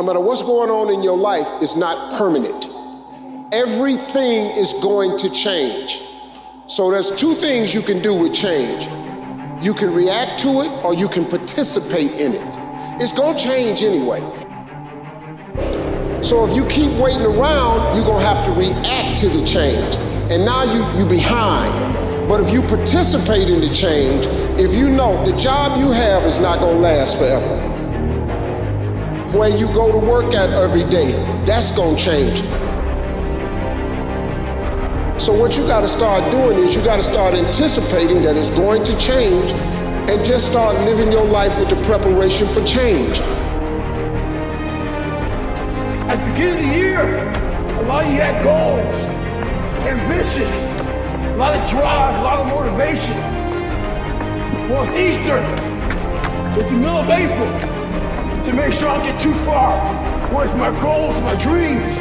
no matter what's going on in your life, is not permanent. Everything is going to change. So there's two things you can do with change. You can react to it or you can participate in it. It's going to change anyway. So if you keep waiting around, you're going to have to react to the change. And now you you're behind. But if you participate in the change, if you know the job you have is not going to last forever. Where you go to work at every day, that's going to change. So what you got to start doing is you got to start anticipating that it's going to change and just start living your life with the preparation for change. At the beginning of the year, a lot of you had goals, ambition, a lot of drive, a lot of motivation. Well, it's Easter. It's the middle of April. To make sure I don't get too far. Where's my goals, my dreams?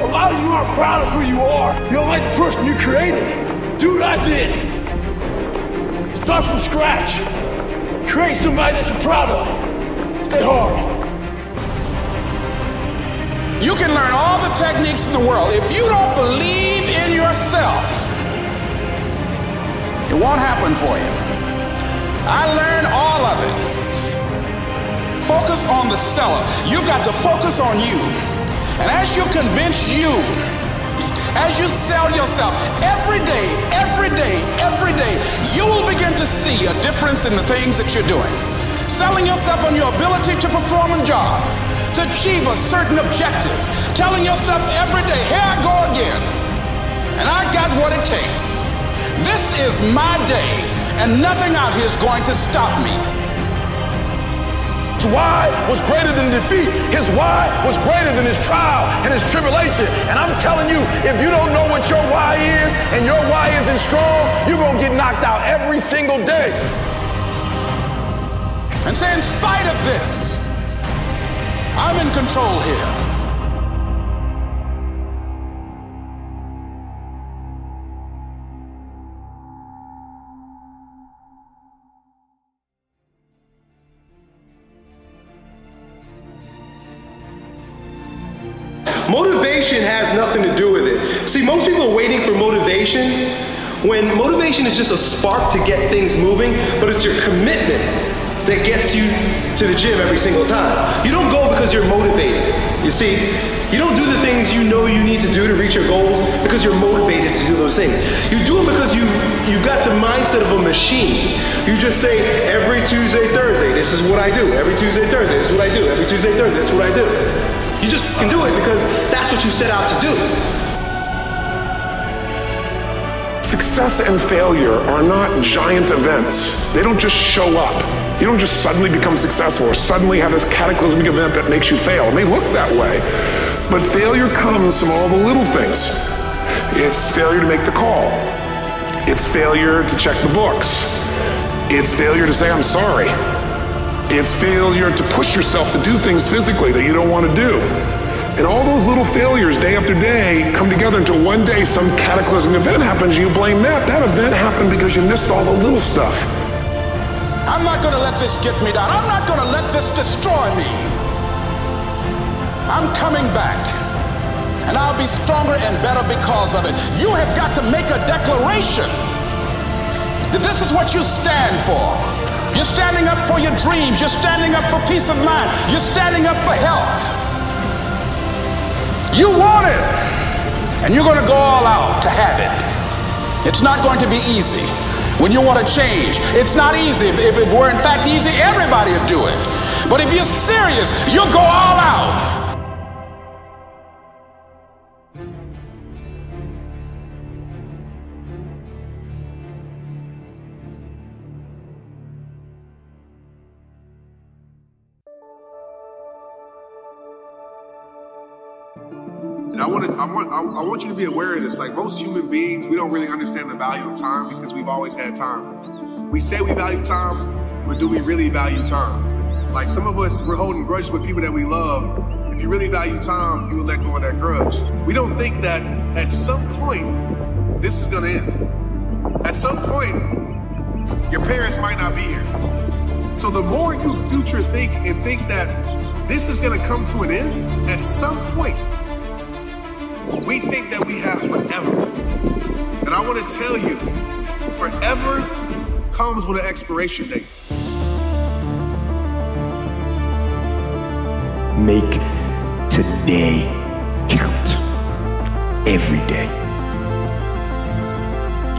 A lot of you aren't proud of who you are. You don't like the person you created. Do what I did. Start from scratch. Create somebody that you're proud of. Stay hard. You can learn all the techniques in the world. If you don't believe in yourself, it won't happen for you. I learned all of it. Focus on the seller. You've got to focus on you. And as you convince you, as you sell yourself every day, every day, every day, you will begin to see a difference in the things that you're doing. Selling yourself on your ability to perform a job, to achieve a certain objective, telling yourself every day, here I go again, and I got what it takes. This is my day, and nothing out here is going to stop me. His why was greater than defeat. His why was greater than his trial and his tribulation. And I'm telling you, if you don't know what your why is and your why isn't strong, you're going to get knocked out every single day. And say, in spite of this, I'm in control here. Motivation has nothing to do with it. See, most people are waiting for motivation when motivation is just a spark to get things moving, but it's your commitment that gets you to the gym every single time. You don't go because you're motivated. You see, you don't do the things you know you need to do to reach your goals because you're motivated to do those things. You do it because you you've got the mindset of a machine. You just say every Tuesday, Thursday, this is what I do. Every Tuesday, Thursday, this is what I do. Every Tuesday, Thursday, this is what I do. Can do it because that's what you set out to do. Success and failure are not giant events. They don't just show up. You don't just suddenly become successful or suddenly have this cataclysmic event that makes you fail. It may look that way, but failure comes from all the little things. It's failure to make the call. It's failure to check the books. It's failure to say, I'm sorry. It's failure to push yourself to do things physically that you don't want to do. And all those little failures day after day come together until one day some cataclysmic event happens you blame that. That event happened because you missed all the little stuff. I'm not going to let this get me down. I'm not going to let this destroy me. I'm coming back. And I'll be stronger and better because of it. You have got to make a declaration that this is what you stand for. You're standing up for your dreams. You're standing up for peace of mind. You're standing up for health. You want it. And you're going to go all out to have it. It's not going to be easy when you want to change. It's not easy. If, if it were in fact easy, everybody would do it. But if you're serious, you'll go all out. And I want to, I want, I, want you to be aware of this. Like most human beings, we don't really understand the value of time because we've always had time. We say we value time, but do we really value time? Like some of us, we're holding grudges with people that we love. If you really value time, you will let go of that grudge. We don't think that at some point this is going to end. At some point, your parents might not be here. So the more you future think and think that this is going to come to an end at some point. We think that we have forever. And I want to tell you, forever comes with an expiration date. Make today count. Every day.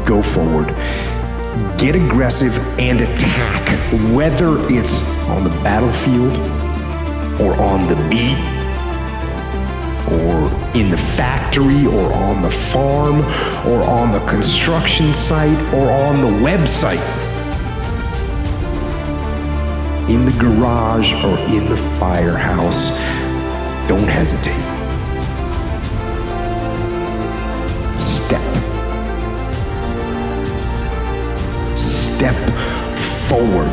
Go forward. Get aggressive and attack, whether it's on the battlefield or on the beat or in the factory or on the farm or on the construction site or on the website. In the garage or in the firehouse, don't hesitate. Step. Step forward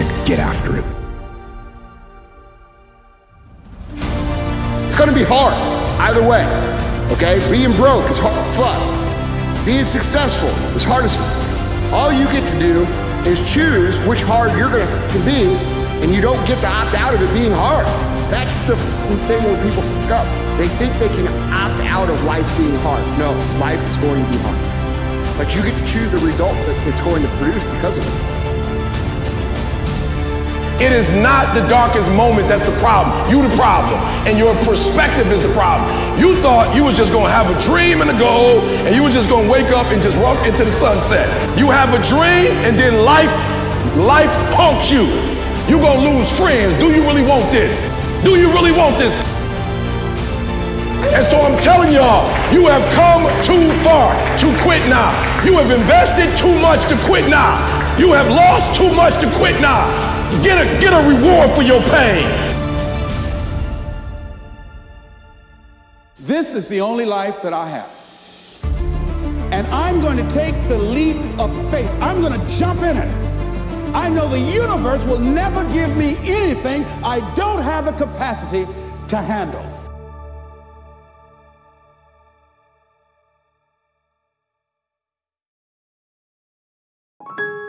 and get after it. Gonna be hard, either way. Okay? Being broke is hard, fuck. Being successful is hard as fuck. All you get to do is choose which hard you're gonna can be, and you don't get to opt out of it being hard. That's the thing where people fuck up. They think they can opt out of life being hard. No, life is going to be hard. But you get to choose the result that it's going to produce because of it. It is not the darkest moment that's the problem. You the problem. And your perspective is the problem. You thought you was just gonna have a dream and a goal, and you was just gonna wake up and just walk into the sunset. You have a dream, and then life, life punks you. You gonna lose friends. Do you really want this? Do you really want this? And so I'm telling y'all, you have come too far to quit now. You have invested too much to quit now. You have lost too much to quit now. Get a, get a reward for your pain. This is the only life that I have. And I'm going to take the leap of faith. I'm going to jump in it. I know the universe will never give me anything I don't have the capacity to handle. you